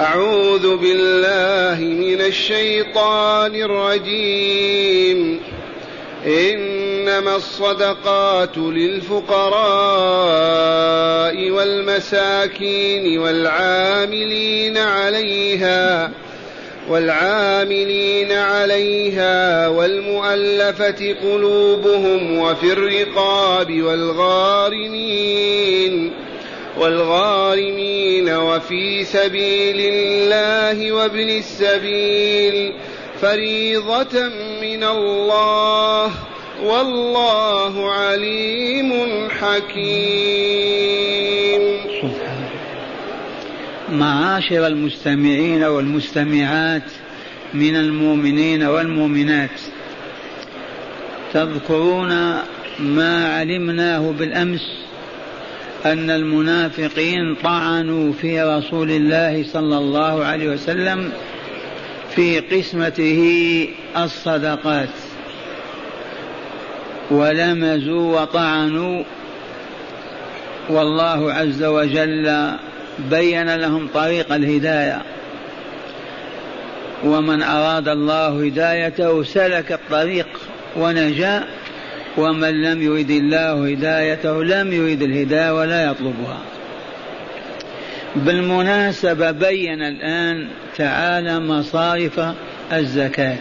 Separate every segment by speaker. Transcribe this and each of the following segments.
Speaker 1: أعوذ بالله من الشيطان الرجيم. إنما الصدقات للفقراء والمساكين والعاملين عليها والعاملين عليها والمؤلفة قلوبهم وفي الرقاب والغارمين. والغارمين وفي سبيل الله وابن السبيل فريضة من الله والله عليم حكيم.
Speaker 2: معاشر المستمعين والمستمعات من المؤمنين والمؤمنات تذكرون ما علمناه بالأمس أن المنافقين طعنوا في رسول الله صلى الله عليه وسلم في قسمته الصدقات. ولمزوا وطعنوا. والله عز وجل بين لهم طريق الهداية. ومن أراد الله هدايته سلك الطريق ونجا. ومن لم يرد الله هدايته لم يرد الهداية ولا يطلبها. بالمناسبة بين الآن تعالى مصارف الزكاة.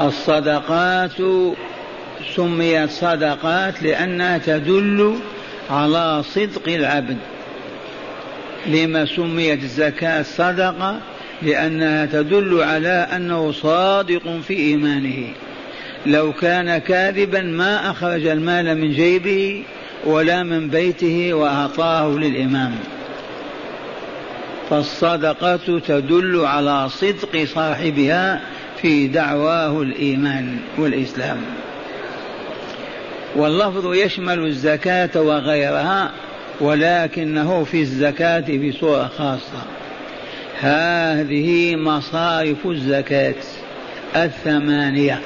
Speaker 2: الصدقات سميت صدقات لأنها تدل على صدق العبد. لما سميت الزكاة صدقة لأنها تدل على أنه صادق في إيمانه. لو كان كاذبا ما أخرج المال من جيبه ولا من بيته وأعطاه للإمام. فالصدقة تدل على صدق صاحبها في دعواه الإيمان والإسلام. واللفظ يشمل الزكاة وغيرها ولكنه في الزكاة بصورة خاصة. هذه مصارف الزكاة الثمانية.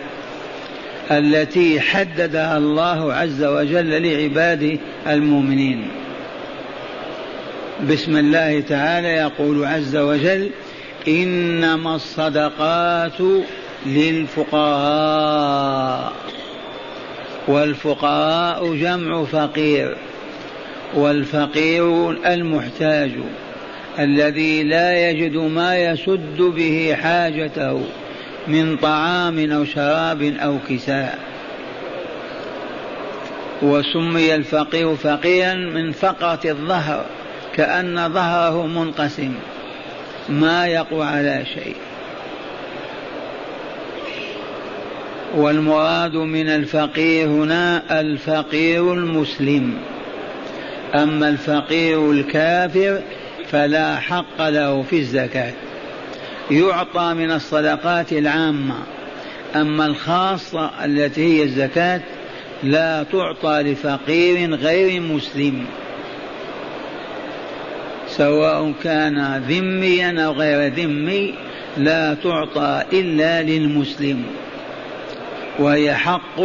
Speaker 2: التي حددها الله عز وجل لعباده المؤمنين. بسم الله تعالى يقول عز وجل إنما الصدقات للفقراء والفقراء جمع فقير والفقير المحتاج الذي لا يجد ما يسد به حاجته. من طعام أو شراب أو كساء. وسمي الفقير فقيرا من فقرة الظهر كأن ظهره منقسم ما يقوى على شيء. والمراد من الفقير هنا الفقير المسلم. أما الفقير الكافر فلا حق له في الزكاة. يعطى من الصدقات العامة. أما الخاصة التي هي الزكاة لا تعطى لفقير غير مسلم. سواء كان ذميا أو غير ذمي لا تعطى إلا للمسلم. وهي حق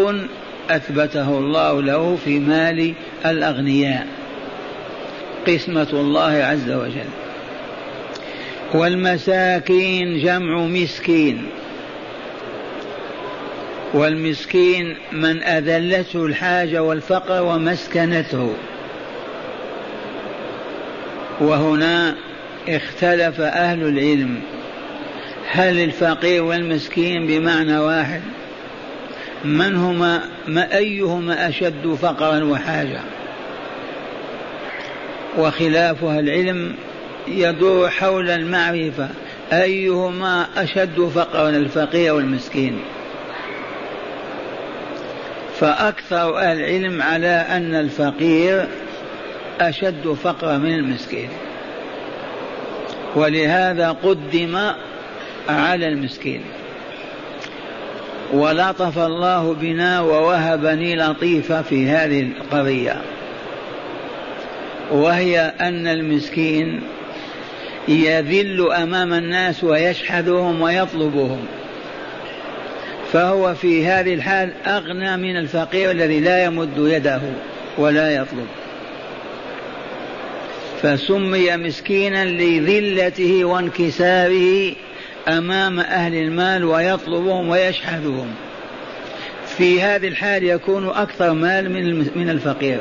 Speaker 2: أثبته الله له في مال الأغنياء. قسمة الله عز وجل. والمساكين جمع مسكين. والمسكين من أذلته الحاجة والفقر ومسكنته. وهنا اختلف أهل العلم. هل الفقير والمسكين بمعنى واحد؟ من هما ما أيهما أشد فقرا وحاجة؟ وخلافها العلم يدور حول المعرفة. أيهما أشد فقرا الفقير والمسكين. فأكثر أهل العلم على أن الفقير أشد فقرا من المسكين. ولهذا قدم على المسكين. ولطف الله بنا ووهبني لطيفة في هذه القضية. وهي أن المسكين يذل أمام الناس ويشحذهم ويطلبهم. فهو في هذه الحال أغنى من الفقير الذي لا يمد يده ولا يطلب. فسمي مسكينا لذلته وانكساره أمام أهل المال ويطلبهم ويشحذهم في هذه الحال يكون أكثر مال من من الفقير.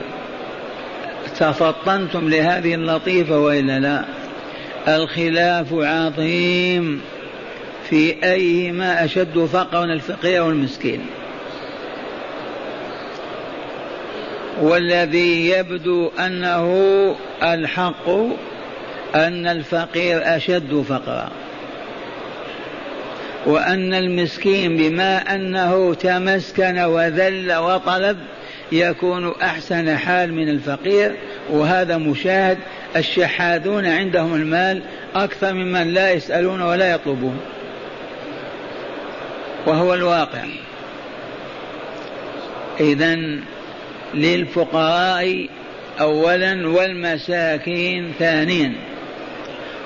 Speaker 2: تفطنتم لهذه اللطيفة وإلا لا؟ الخلاف عظيم. في أيهما أشد فقرا الفقير والمسكين؟ والذي يبدو أنه الحق أن الفقير أشد فقرا. وأن المسكين بما أنه تمسكن وذل وطلب يكون أحسن حال من الفقير وهذا مشاهد الشحاذون عندهم المال أكثر ممن لا يسألون ولا يطلبون. وهو الواقع. اذا للفقراء أولا والمساكين ثانيا.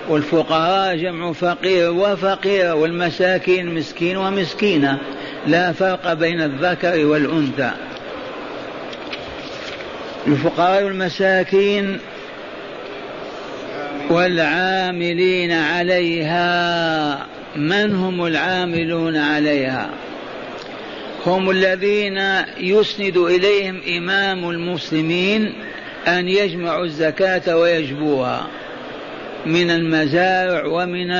Speaker 2: والفقراء جمع فقير وفقير والمساكين مسكين ومسكينة. لا فرق بين الذكر والأنثى. الفقراء والمساكين والعاملين عليها من هم العاملون عليها؟ هم الذين يسند إليهم إمام المسلمين أن يجمعوا الزكاة ويجبوها من المزارع ومن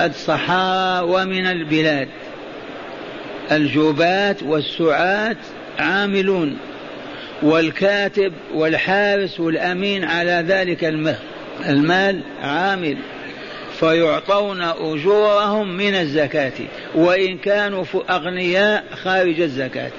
Speaker 2: الصحراء ومن البلاد. الجوبات والسعاة عاملون. والكاتب والحارس والأمين على ذلك المال عامل فيعطون أجورهم من الزكاة وإن كانوا أغنياء خارج الزكاة.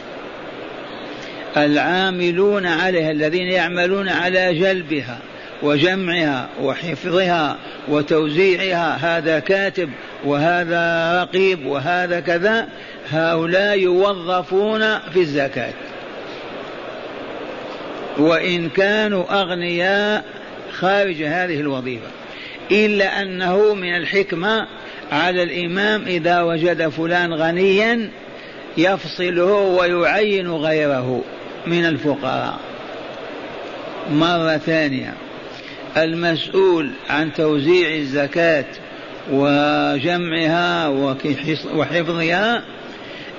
Speaker 2: العاملون عليها الذين يعملون على جلبها وجمعها وحفظها وتوزيعها هذا كاتب وهذا رقيب وهذا كذا هؤلاء يوظفون في الزكاة. وإن كانوا أغنياء خارج هذه الوظيفة. إلا أنه من الحكمة على الإمام إذا وجد فلان غنيا يفصله ويعين غيره من الفقراء مرة ثانية المسؤول عن توزيع الزكاة وجمعها وحفظها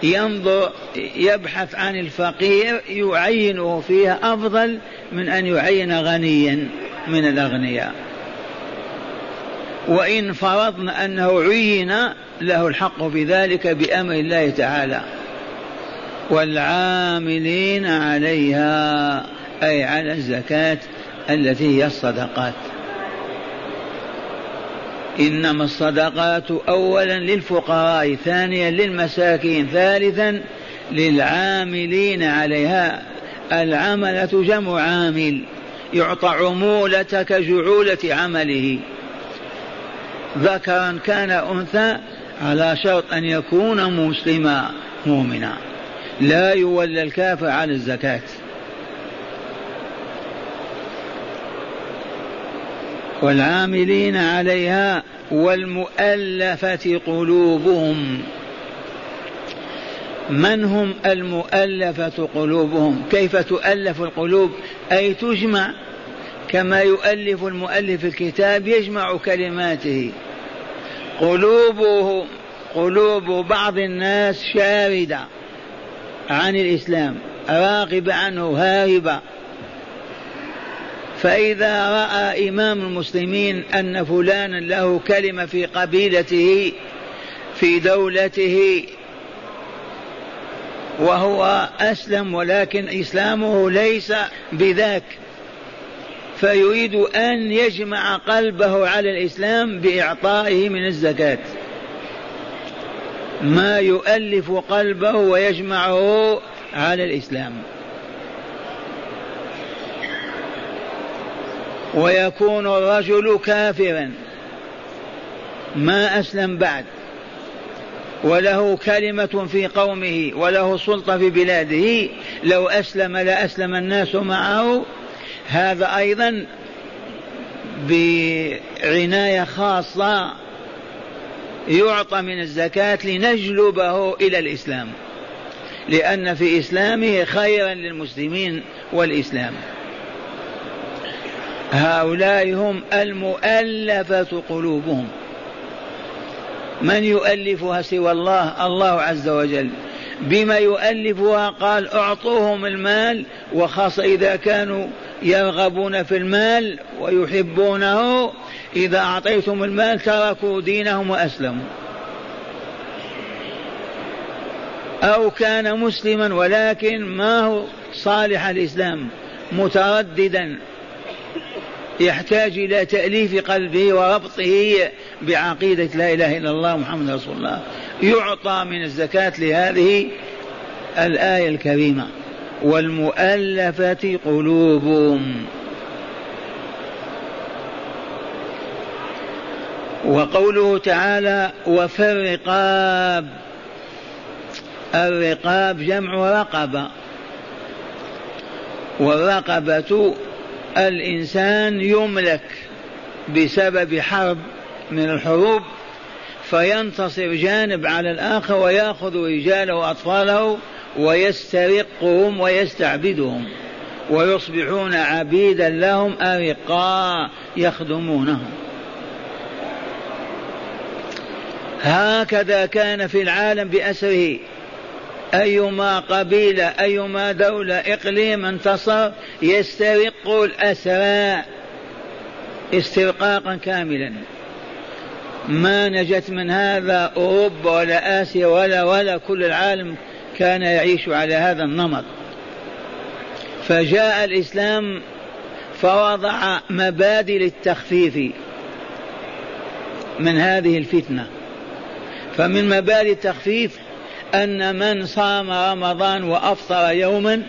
Speaker 2: ينظر يبحث عن الفقير يعينه فيها أفضل من أن يعين غنيا من الأغنياء. وإن فرضنا أنه عين له الحق في ذلك بأمر الله تعالى. والعاملين عليها أي على الزكاة التي هي الصدقات. إنما الصدقات أولا للفقراء ثانيا للمساكين ثالثا للعاملين عليها. العملة جمع عامل يعطى عمولة كجعولة عمله. ذكرا كان أنثى على شرط أن يكون مسلما مؤمنا. لا يولى الكافر على الزكاة. والعاملين عليها والمؤلفة قلوبهم. من هم المؤلفة قلوبهم؟ كيف تؤلف القلوب؟ أي تجمع كما يؤلف المؤلف الكتاب يجمع كلماته. قلوبه قلوب بعض الناس شاردة عن الإسلام راغبة عنه هاربة. فإذا رأى إمام المسلمين أن فلانا له كلمة في قبيلته في دولته وهو أسلم ولكن إسلامه ليس بذاك فيريد أن يجمع قلبه على الإسلام بإعطائه من الزكاة. ما يؤلف قلبه ويجمعه على الإسلام. ويكون الرجل كافرا. ما أسلم بعد. وله كلمة في قومه وله سلطة في بلاده. لو أسلم لأسلم الناس معه. هذا أيضا بعناية خاصة يعطى من الزكاة لنجلبه إلى الإسلام. لأن في إسلامه خيرا للمسلمين والإسلام. هؤلاء هم المؤلفة قلوبهم. من يؤلفها سوى الله؟ الله عز وجل. بما يؤلفها قال أعطوهم المال وخاصة إذا كانوا يرغبون في المال ويحبونه إذا أعطيتم المال تركوا دينهم وأسلموا. أو كان مسلما ولكن ما هو صالح الإسلام؟ مترددا. يحتاج إلى تأليف قلبه وربطه بعقيدة لا إله إلا الله محمد رسول الله. يعطى من الزكاة لهذه الآية الكريمة. والمؤلفة قلوبهم. وقوله تعالى وفي الرقاب الرقاب جمع رقبة. والرقبة الإنسان يملك بسبب حرب من الحروب فينتصر جانب على الآخر ويأخذ رجاله وأطفاله ويسترقهم ويستعبدهم ويصبحون عبيدا لهم أرقاء يخدمونهم. هكذا كان في العالم بأسره أيما قبيلة أيما دولة إقليم انتصر يسترق الأسرى استرقاقا كاملا. ما نجت من هذا أوروبا ولا آسيا ولا ولا كل العالم كان يعيش على هذا النمط. فجاء الإسلام فوضع مبادئ للتخفيف من هذه الفتنة. فمن مبادئ التخفيف أن من صام رمضان وأفطر يوما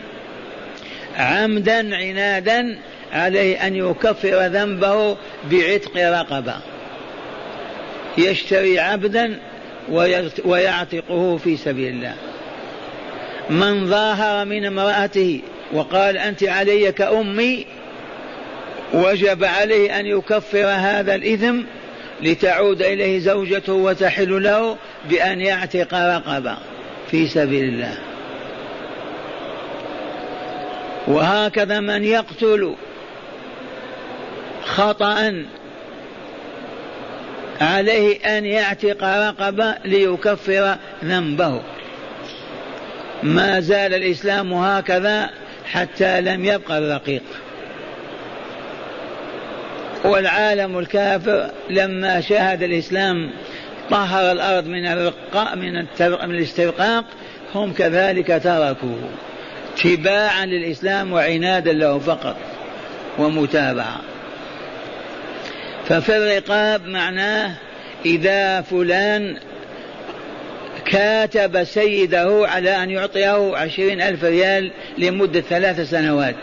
Speaker 2: عمدا عنادا عليه أن يكفر ذنبه بعتق رقبة. يشتري عبدا ويعتقه في سبيل الله. من ظاهر من امرأته وقال أنت علي كأمي وجب عليه أن يكفر هذا الإثم لتعود إليه زوجته وتحل له بأن يعتق رقبة. في سبيل الله. وهكذا من يقتل خطأ عليه أن يعتق رقبة ليكفر ذنبه. ما زال الإسلام هكذا حتى لم يبقى الرقيق. والعالم الكافر لما شاهد الإسلام طهر الأرض من الرقاء من, من الاسترقاق هم كذلك تركوه. تباعا للإسلام وعنادا له فقط ومتابعة. ففي الرقاب معناه إذا فلان كاتب سيده على أن يعطيه عشرين ألف ريال لمدة ثلاث سنوات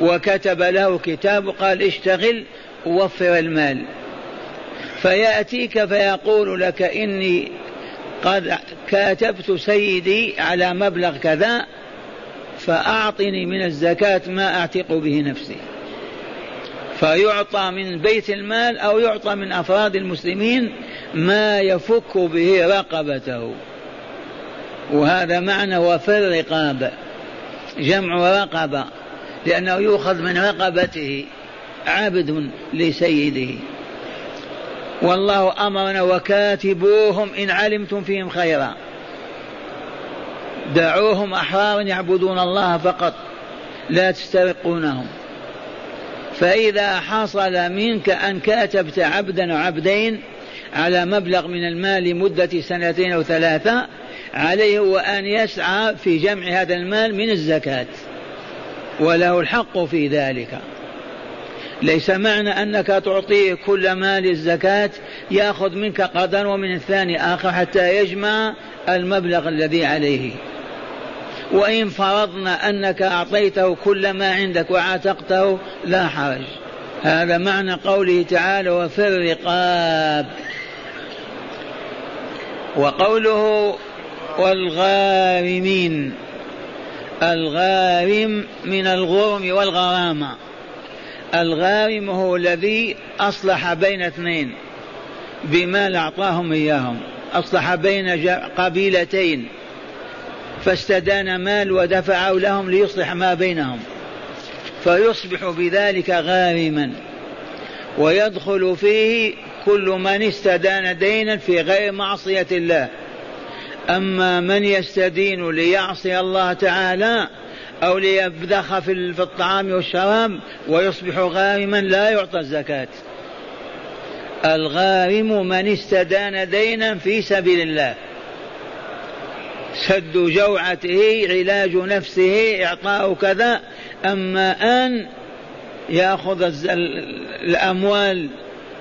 Speaker 2: وكتب له كتاب قال اشتغل ووفر المال. فيأتيك فيقول لك إني قد كاتبت سيدي على مبلغ كذا فأعطني من الزكاة ما أعتق به نفسي. فيعطى من بيت المال أو يعطى من أفراد المسلمين ما يفك به رقبته. وهذا معنى وفي الرقاب جمع رقبة لأنه يؤخذ من رقبته عبد لسيده. والله أمرنا وكاتبوهم إن علمتم فيهم خيرا. دعوهم أحرارا يعبدون الله فقط لا تسترقونهم. فإذا حصل منك أن كاتبت عبدا وعبدين على مبلغ من المال لمدة سنتين أو ثلاثة عليه هو أن يسعى في جمع هذا المال من الزكاة. وله الحق في ذلك. ليس معنى أنك تعطيه كل مال الزكاة يأخذ منك قدر ومن الثاني آخر حتى يجمع المبلغ الذي عليه. وإن فرضنا أنك أعطيته كل ما عندك وعاتقته لا حرج. هذا معنى قوله تعالى وفي الرقاب. وقوله والغارمين. الغارم من الغرم والغرامة. الغارم هو الذي أصلح بين اثنين بمال أعطاهم إياهم. أصلح بين قبيلتين. فاستدان مال ودفعه لهم ليصلح ما بينهم. فيصبح بذلك غارما. ويدخل فيه كل من استدان دينا في غير معصية الله. أما من يستدين ليعصي الله تعالى أو ليبدخ في الطعام والشراب ويصبح غارما لا يعطى الزكاة. الغارم من استدان دينا في سبيل الله. سد جوعته علاج نفسه إعطاء كذا. أما أن يأخذ الأموال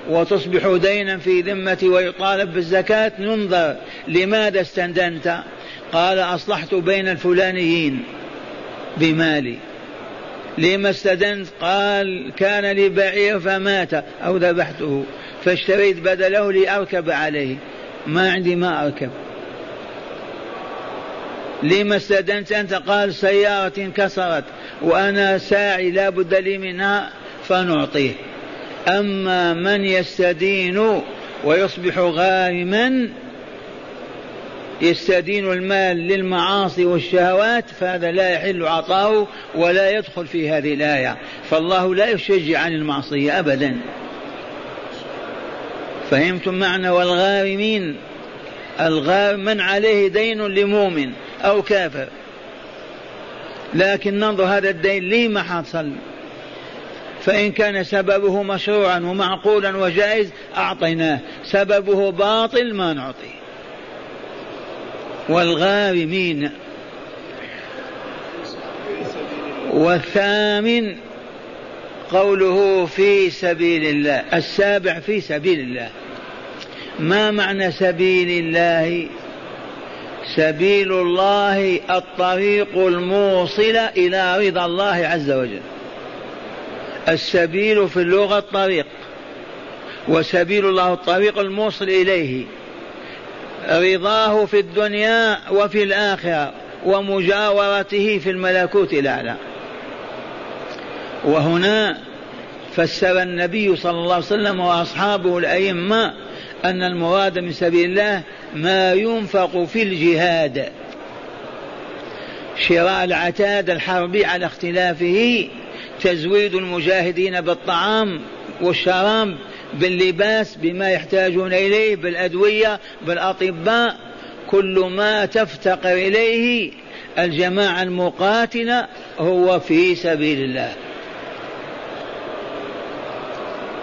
Speaker 2: وتصبح دينا في ذمتي ويطالب بالزكاة ننظر لماذا استندنت؟ قال أصلحت بين الفلانيين. بمالي. لما استدنت قال كان لي بعير فمات أو ذبحته فاشتريت بدله لأركب عليه. ما عندي ما أركب. لما استدنت أنت قال سيارة انكسرت وأنا ساعي لا بد لي منها فنعطيه. أما من يستدين ويصبح غارما يستدين المال للمعاصي والشهوات فهذا لا يحل عطاؤه ولا يدخل في هذه الآية. فالله لا يشجع عن المعصية أبدا. فهمتم معنى والغارمين؟ الغارم من عليه دين لمؤمن أو كافر. لكن ننظر هذا الدين ليه ما حصل؟ فإن كان سببه مشروعا ومعقولا وجائز أعطيناه. سببه باطل ما نعطيه. والغارمين والثامن قوله في سبيل الله السابع في سبيل الله. ما معنى سبيل الله؟ سبيل الله الطريق الموصل إلى رضا الله عز وجل. السبيل في اللغة الطريق وسبيل الله الطريق الموصل إليه. رضاه في الدنيا وفي الآخرة ومجاورته في الملكوت الأعلى. وهنا فسر النبي صلى الله عليه وسلم وأصحابه الأئمة أن المراد من سبيل الله ما ينفق في الجهاد. شراء العتاد الحربي على اختلافه تزويد المجاهدين بالطعام والشراب باللباس بما يحتاجون إليه بالأدوية بالأطباء كل ما تفتقر إليه الجماعة المقاتلة هو في سبيل الله.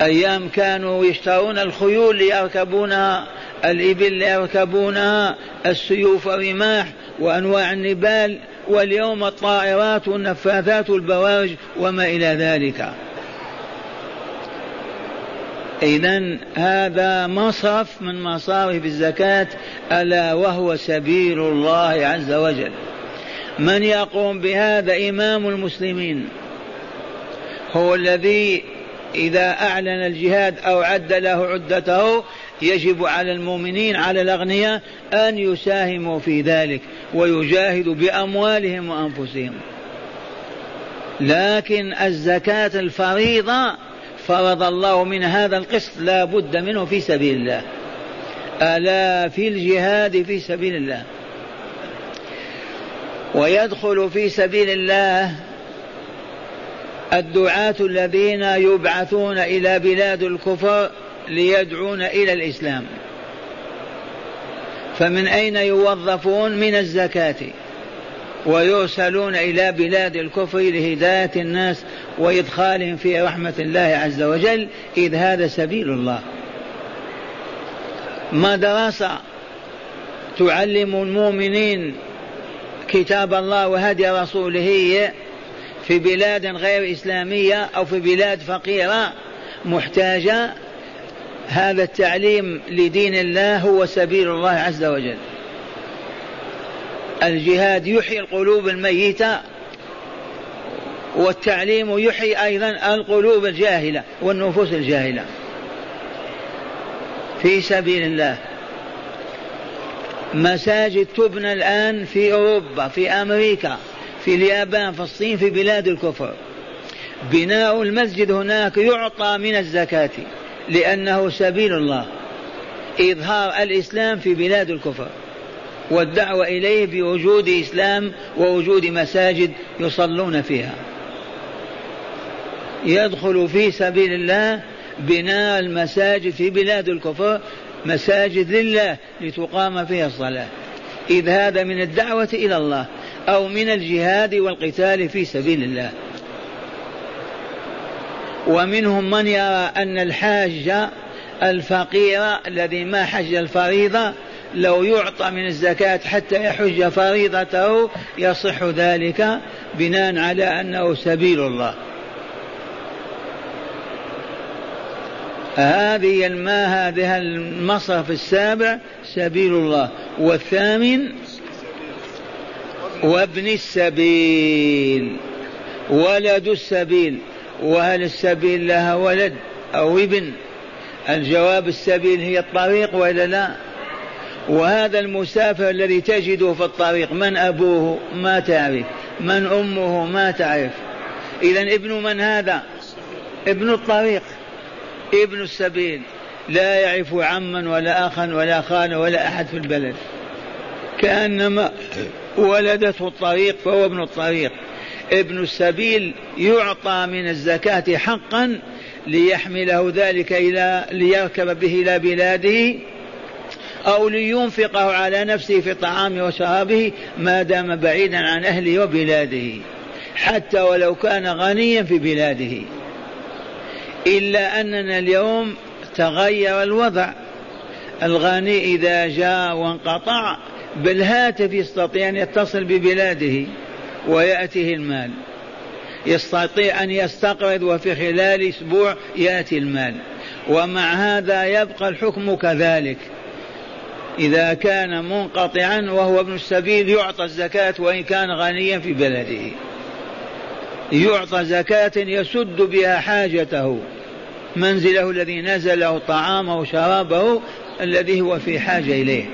Speaker 2: أيام كانوا يشترون الخيول ليركبونها الإبل ليركبونها السيوف والرماح وأنواع النبال واليوم الطائرات والنفاثات والبوارج وما إلى ذلك. إذا هذا مصرف من مصارف الزكاة ألا وهو سبيل الله عز وجل. من يقوم بهذا إمام المسلمين؟ هو الذي إذا أعلن الجهاد أو عد له عدته يجب على المؤمنين على الأغنياء أن يساهموا في ذلك ويجاهدوا بأموالهم وأنفسهم. لكن الزكاة الفريضة فرض الله من هذا القسط لا بد منه في سبيل الله. ألا في الجهاد في سبيل الله. ويدخل في سبيل الله الدعاة الذين يبعثون إلى بلاد الكفر ليدعون إلى الإسلام. فمن أين يوظفون؟ من الزكاة. ويرسلون إلى بلاد الكفر لهداية الناس وإدخالهم في رحمة الله عز وجل إذ هذا سبيل الله. مدرسة تعلم المؤمنين كتاب الله وهدي رسوله في بلاد غير إسلامية أو في بلاد فقيرة محتاجة. هذا التعليم لدين الله هو سبيل الله عز وجل. الجهاد يحيي القلوب الميتة والتعليم يحيي أيضا القلوب الجاهلة والنفوس الجاهلة. في سبيل الله. مساجد تبنى الآن في أوروبا في أمريكا في اليابان في الصين في بلاد الكفر. بناء المسجد هناك يعطى من الزكاة لأنه سبيل الله. إظهار الإسلام في بلاد الكفر. والدعوة إليه بوجود إسلام ووجود مساجد يصلون فيها. يدخل في سبيل الله بناء المساجد في بلاد الكفر مساجد لله لتقام فيها الصلاة. إذ هذا من الدعوة إلى الله أو من الجهاد والقتال في سبيل الله. ومنهم من يرى أن الحاج الفقير الذي ما حج الفريضة لو يعطى من الزكاة حتى يحج فريضته يصح ذلك بناء على أنه سبيل الله. هذه الماء هذه المصرف السابع سبيل الله. والثامن وابن السبيل ولد السبيل. وهل السبيل لها ولد أو ابن؟ الجواب السبيل هي الطريق ولا لا؟ وهذا المسافر الذي تجده في الطريق من أبوه ما تعرف من أمه ما تعرف. إذا ابن من هذا؟ ابن الطريق ابن السبيل. لا يعرف عما ولا أخا ولا خالا ولا أحد في البلد. كأنما ولدته الطريق فهو ابن الطريق. ابن السبيل يعطى من الزكاة حقا ليحمله ذلك إلى ليركب به إلى بلاده أو لينفقه على نفسه في طعامه وشرابه ما دام بعيدا عن أهله وبلاده حتى ولو كان غنيا في بلاده. إلا أننا اليوم تغير الوضع. الغني إذا جاء وانقطع بالهاتف يستطيع أن يتصل ببلاده ويأتيه المال. يستطيع أن يستقرض وفي خلال أسبوع يأتي المال. ومع هذا يبقى الحكم كذلك. إذا كان منقطعا وهو ابن السبيل يعطى الزكاة وإن كان غنيا في بلده. يعطى زكاة يسد بها حاجته منزله الذي نزله طعامه وشرابه الذي هو في حاجة إليه.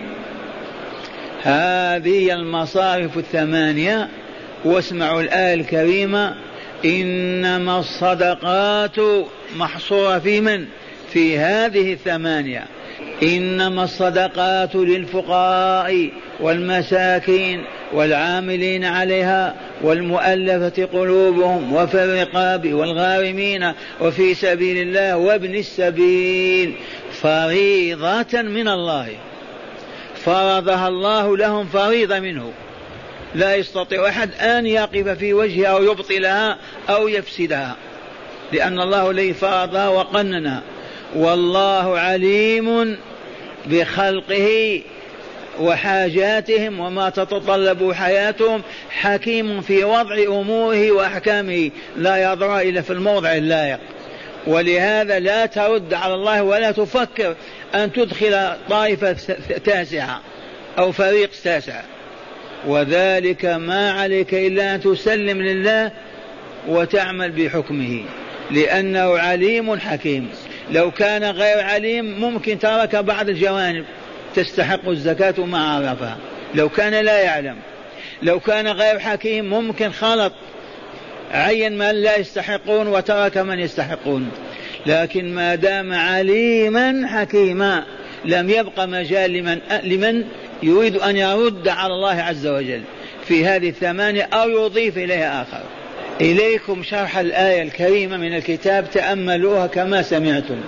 Speaker 2: هذه المصارف الثمانية واسمعوا الآية الكريمة إنما الصدقات محصورة في من؟ في هذه الثمانية. إنما الصدقات للفقراء والمساكين والعاملين عليها والمؤلفة قلوبهم وفي الرقاب والغارمين وفي سبيل الله وابن السبيل فريضة من الله. فرضها الله لهم فريضة منه. لا يستطيع أحد أن يقف في وجهها أو يبطلها أو يفسدها. لأن الله الذي فرضها وقننها. والله عليم بخلقه وحاجاتهم وما تتطلب حياتهم حكيم في وضع أموره وأحكامه لا يضع إلا في الموضع اللائق. ولهذا لا ترد على الله ولا تفكر أن تدخل طائفة تاسعة أو فريق تاسع. وذلك ما عليك إلا أن تسلم لله وتعمل بحكمه لأنه عليم حكيم. لو كان غير عليم ممكن ترك بعض الجوانب تستحق الزكاة ما عرفها لو كان لا يعلم لو كان غير حكيم ممكن خلط عين من لا يستحقون وترك من يستحقون. لكن ما دام عليما حكيما لم يبق مجال لمن لمن يريد أن يرد على الله عز وجل. في هذه الثمانية أو يضيف إليها آخر. إليكم شرح الآية الكريمة من الكتاب تأملوها كما سمعتم.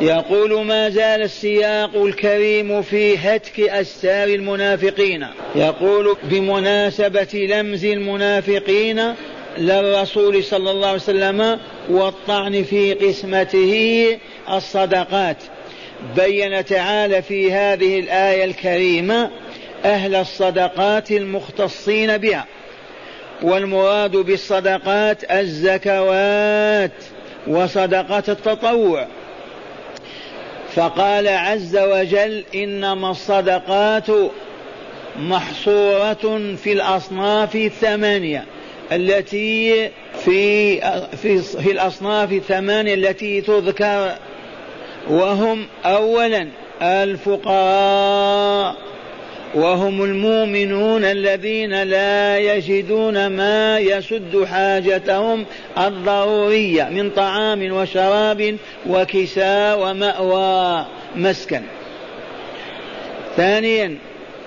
Speaker 2: يقول ما زال السياق الكريم في هتك أستار المنافقين. يقول بمناسبة لمز المنافقين للرسول صلى الله عليه وسلم والطعن في قسمته الصدقات. بين تعالى في هذه الآية الكريمة أهل الصدقات المختصين بها. والمراد بالصدقات الزكوات وصدقة التطوع. فقال عز وجل إنما الصدقات محصورة في الأصناف الثمانية التي في في في الأصناف الثمانية التي تذكر. وهم اولا الفقراء. وهم المؤمنون الذين لا يجدون ما يسد حاجتهم الضرورية من طعام وشراب وكساء ومأوى مسكن. ثانيا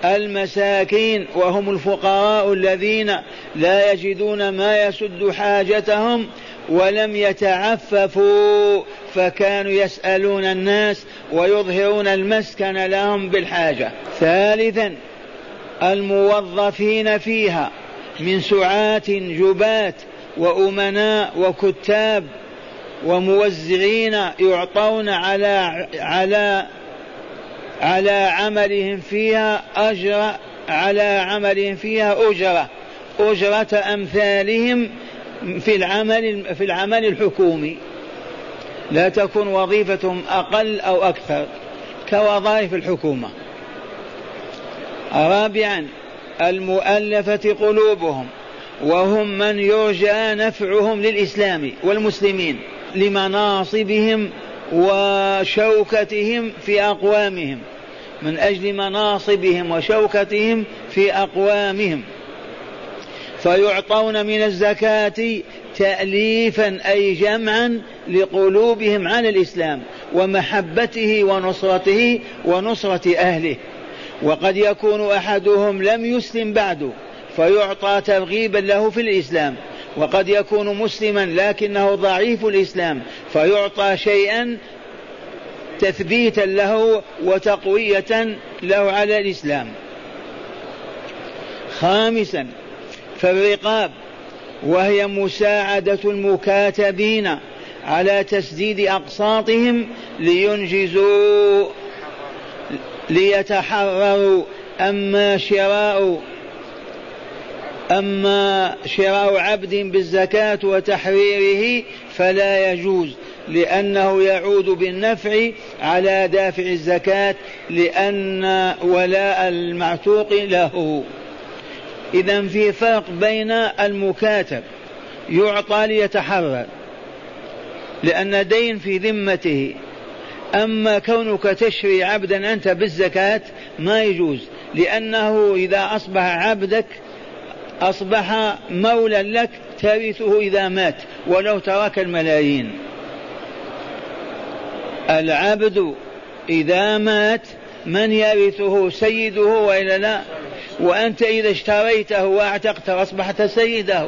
Speaker 2: المساكين وهم الفقراء الذين لا يجدون ما يسد حاجتهم ولم يتعففوا فكانوا يسألون الناس ويظهرون المسكن لهم بالحاجة. ثالثا الموظفين فيها من سعاة جبات وأمناء وكتاب وموزعين يعطون على على على عملهم فيها أجر على عملهم فيها أجرة. أجرة أمثالهم في العمل في العمل الحكومي. لا تكون وظيفتهم أقل أو أكثر كوظائف الحكومة. رابعا المؤلفة قلوبهم وهم من يرجى نفعهم للإسلام والمسلمين لمناصبهم وشوكتهم في أقوامهم من أجل مناصبهم وشوكتهم في أقوامهم. فيعطون من الزكاة تأليفا أي جمعا لقلوبهم على الإسلام ومحبته ونصرته ونصرة أهله. وقد يكون أحدهم لم يسلم بعد فيعطى ترغيبا له في الإسلام. وقد يكون مسلما لكنه ضعيف الإسلام فيعطى شيئا تثبيتا له وتقوية له على الإسلام. خامسا فالرقاب وهي مساعدة المكاتبين على تسديد أقساطهم لينجزوا ليتحرروا أما شراء أما شراء عبد بالزكاة وتحريره فلا يجوز لأنه يعود بالنفع على دافع الزكاة لأن ولاء المعتوق له. إذا في فرق بين المكاتب يعطى ليتحرر لأن دين في ذمته. أما كونك تشري عبدا أنت بالزكاة ما يجوز لأنه إذا أصبح عبدك أصبح مولا لك ترثه إذا مات ولو ترك الملايين. العبد إذا مات من يرثه؟ سيده وإلا لا؟ وأنت إذا اشتريته واعتقت أصبحت سيده.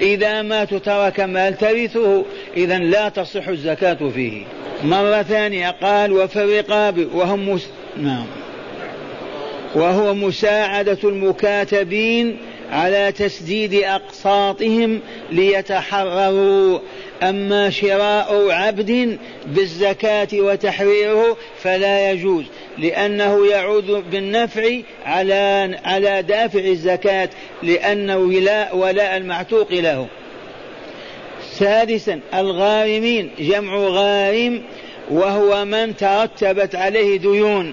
Speaker 2: إذا مات ترك مال ترثه. إذا لا تصح الزكاة فيه. مرة ثانية قال وفي الرقاب وهم مس... نعم. وهو مساعدة المكاتبين على تسديد أقساطهم ليتحرروا. أما شراء عبد بالزكاة وتحريره فلا يجوز. لأنه يعود بالنفع على على دافع الزكاة لأن ولاء ولاء المعتوق له. سادسا الغارمين جمع غارم وهو من ترتبت عليه ديون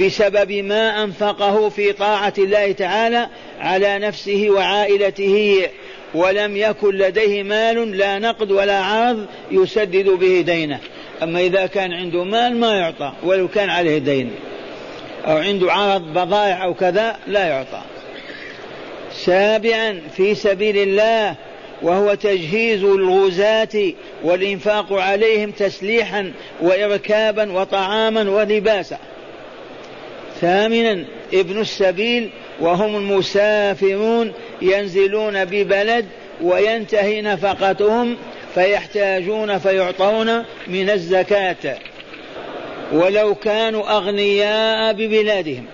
Speaker 2: بسبب ما أنفقه في طاعة الله تعالى على نفسه وعائلته ولم يكن لديه مال لا نقد ولا عرض يسدد به دينه. أما إذا كان عنده مال ما يعطى ولو كان عليه دين أو عنده عرض بضائع أو كذا لا يعطى. سابعا في سبيل الله وهو تجهيز الغزاة والإنفاق عليهم تسليحا وإركابا وطعاما ولباسا. ثامنا ابن السبيل وهم المسافرون ينزلون ببلد وينتهي نفقتهم فيحتاجون فيعطون من الزكاة. ولو كانوا أغنياء ببلادهم.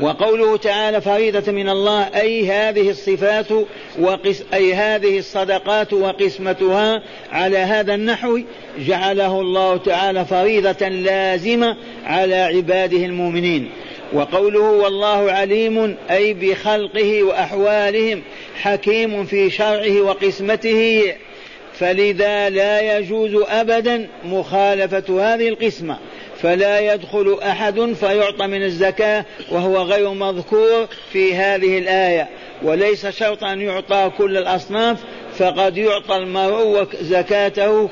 Speaker 2: وقوله تعالى فريضة من الله أي هذه الصفات وقس أي هذه الصدقات وقسمتها على هذا النحو جعله الله تعالى فريضة لازمة على عباده المؤمنين. وقوله والله عليم أي بخلقه وأحوالهم حكيم في شرعه وقسمته. فلذا لا يجوز أبدا مخالفة هذه القسمة. فلا يدخل أحد فيعطى من الزكاة وهو غير مذكور في هذه الآية. وليس شرطا أن يعطى كل الأصناف فقد يعطى المرء زكاته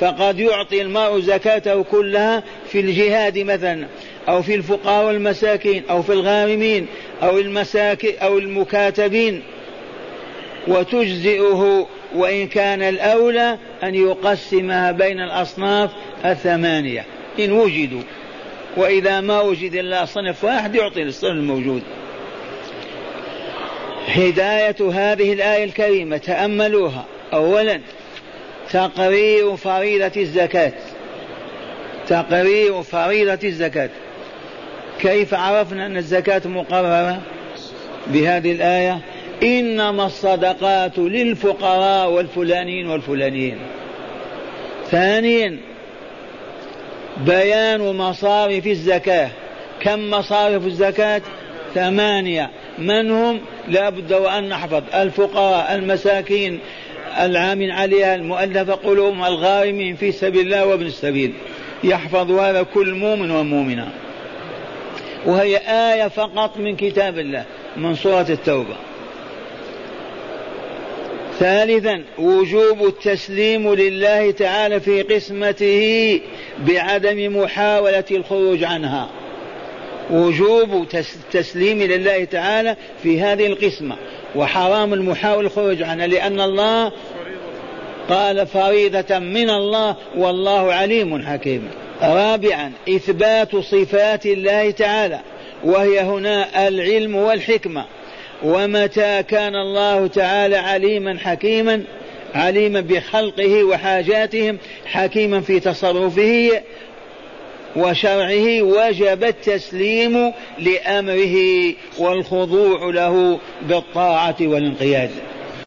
Speaker 2: فقد يعطي المرء زكاته كلها في الجهاد مثلا أو في الفقراء والمساكين أو في الغارمين أو المساكين أو المكاتبين. وتجزئه وإن كان الأولى أن يقسمها بين الأصناف الثمانية. إن وجدوا. وإذا ما وجد إلا صنف واحد يعطي للصنف الموجود. هداية هذه الآية الكريمة تأملوها. أولا تقرير فريضة الزكاة. تقرير فريضة الزكاة. كيف عرفنا أن الزكاة مقررة بهذه الآية؟ إنما الصدقات للفقراء والفلانين والفلانين ثانيا بيان مصارف الزكاة. كم مصارف الزكاة؟ ثمانية. من هم؟ لا بد وأن نحفظ. الفقراء المساكين العامل عليها المؤلفة قلوبهم الغارمين في سبيل الله وابن السبيل. يحفظ هذا كل مؤمن ومؤمنة. وهي آية فقط من كتاب الله من سورة التوبة. ثالثا وجوب التسليم لله تعالى في قسمته بعدم محاولة الخروج عنها. وجوب التسليم لله تعالى في هذه القسمة. وحرام المحاولة الخروج عنها لأن الله قال فريضة من الله والله عليم حكيم. رابعا إثبات صفات الله تعالى وهي هنا العلم والحكمة. ومتى كان الله تعالى عليما حكيما عليما بخلقه وحاجاتهم حكيما في تصرفه وشرعه وجب التسليم لأمره والخضوع له بالطاعة والانقياد.